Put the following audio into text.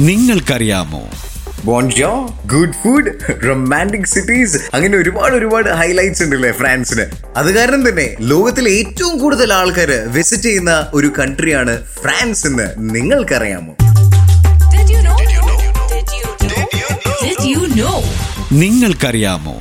നിങ്ങൾക്കറിയാമോ? Bonjour good food romantic cities അങ്ങനെ ഒരുപാട് ഒരുപാട് ഹൈലൈറ്റ്സ് ഉണ്ടല്ലേ ഫ്രാൻസിന്. അത് കാരണം തന്നെ ലോകത്തിലെ ഏറ്റവും കൂടുതൽ ആൾക്കാർ വിസിറ്റ് ചെയ്യുന്ന ഒരു കൺട്രിയാണ് ഫ്രാൻസ് എന്ന് നിങ്ങൾക്കറിയാമോ? നിങ്ങൾക്കറിയാമോ?